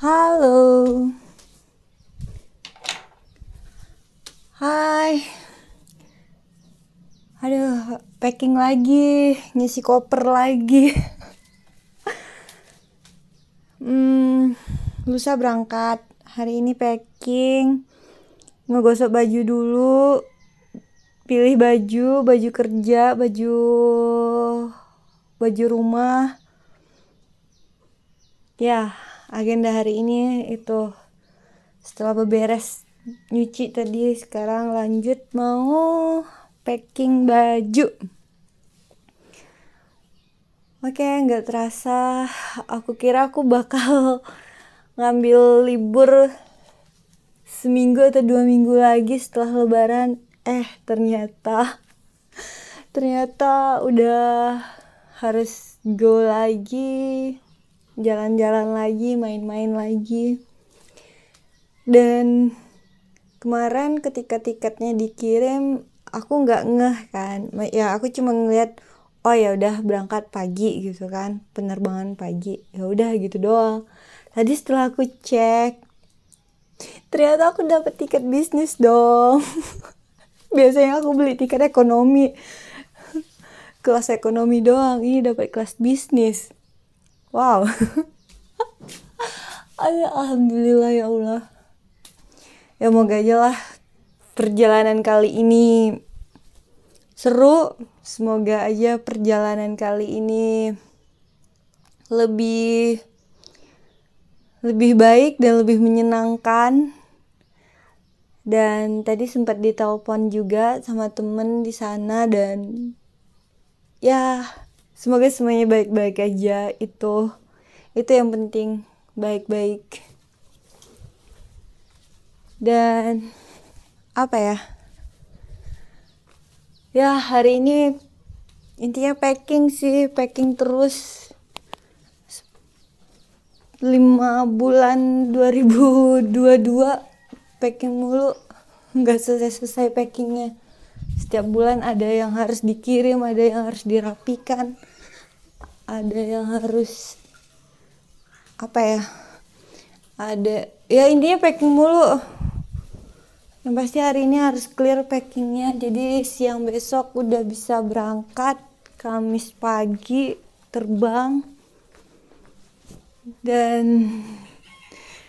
Halo. Hai. Aduh, packing lagi, ngisi koper lagi. hmm, lusa berangkat. Hari ini packing. Ngegosok baju dulu. Pilih baju, baju kerja, baju baju rumah. Ya, agenda hari ini itu setelah beberes nyuci tadi sekarang lanjut mau packing baju. Oke nggak terasa. Aku kira aku bakal ngambil libur seminggu atau dua minggu lagi setelah lebaran. Eh ternyata ternyata udah harus go lagi jalan-jalan lagi, main-main lagi. Dan kemarin ketika tiketnya dikirim, aku nggak ngeh kan. Ya aku cuma ngeliat, oh ya udah berangkat pagi gitu kan, penerbangan pagi. Ya udah gitu doang. Tadi setelah aku cek, ternyata aku dapet tiket bisnis dong. Biasanya aku beli tiket ekonomi kelas ekonomi doang ini dapat kelas bisnis wow. Alhamdulillah ya Allah. Ya moga aja lah perjalanan kali ini seru. Semoga aja perjalanan kali ini lebih lebih baik dan lebih menyenangkan. Dan tadi sempat ditelepon juga sama temen di sana dan ya semoga semuanya baik-baik aja. Itu itu yang penting. Baik-baik. Dan apa ya? Ya hari ini intinya packing sih. Packing terus. Lima bulan 2022 packing mulu. Nggak selesai-selesai packingnya. Setiap bulan ada yang harus dikirim ada yang harus dirapikan ada yang harus apa ya ada ya intinya packing mulu. Yang pasti hari ini harus clear packingnya. Jadi siang besok udah bisa berangkat Kamis pagi terbang. Dan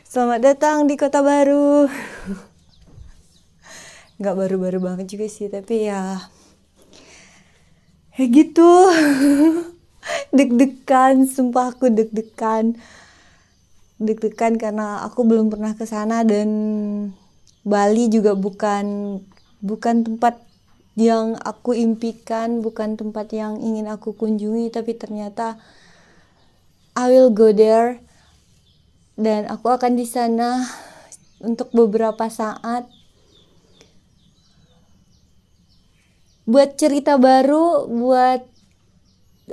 selamat datang di kota baru. Nggak baru-baru banget juga sih tapi ya kayak gitu deg-degan sumpah aku deg-degan. Deg-degan karena aku belum pernah ke sana dan Bali juga bukan bukan tempat yang aku impikan, bukan tempat yang ingin aku kunjungi, tapi ternyata I will go there. Dan aku akan di sana untuk beberapa saat. Buat cerita baru, buat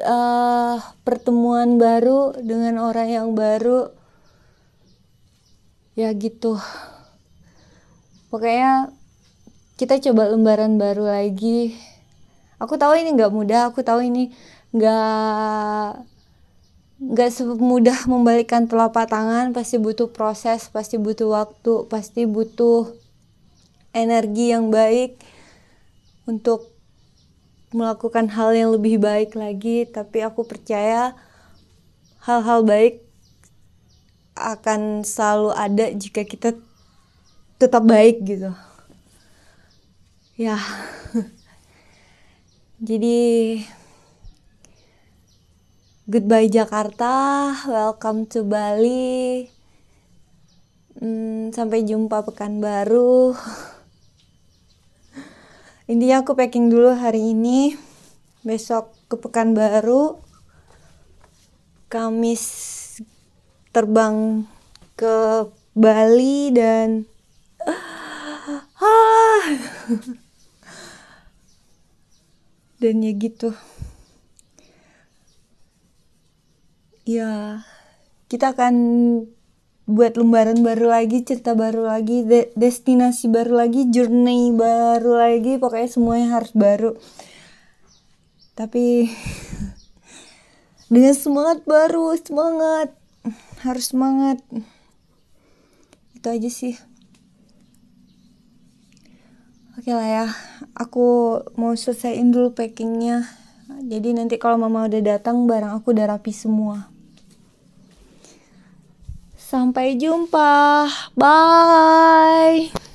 uh, pertemuan baru dengan orang yang baru. Ya gitu. Pokoknya kita coba lembaran baru lagi. Aku tahu ini nggak mudah aku tahu ini nggak nggak semudah membalikkan telapak tangan. Pasti butuh proses pasti butuh waktu pasti butuh energi yang baik untuk melakukan hal yang lebih baik lagi tapi aku percaya hal-hal baik akan selalu ada jika kita tetap baik gitu. Ya. Jadi goodbye Jakarta welcome to Bali. Hmm, sampai jumpa pekan baru intinya aku packing dulu hari ini. Besok ke Pekanbaru. Kamis terbang ke Bali dan ah, dan ya gitu. Ya kita akan buat lembaran baru lagi cerita baru lagi de destinasi baru lagi journey baru lagi pokoknya semuanya harus baru. Tapi dengan semangat baru semangat harus semangat. Itu aja sih. Oke lah ya aku mau selesaiin dulu packingnya. Jadi nanti kalau mama udah datang barang aku udah rapi semua sampai jumpa. Bye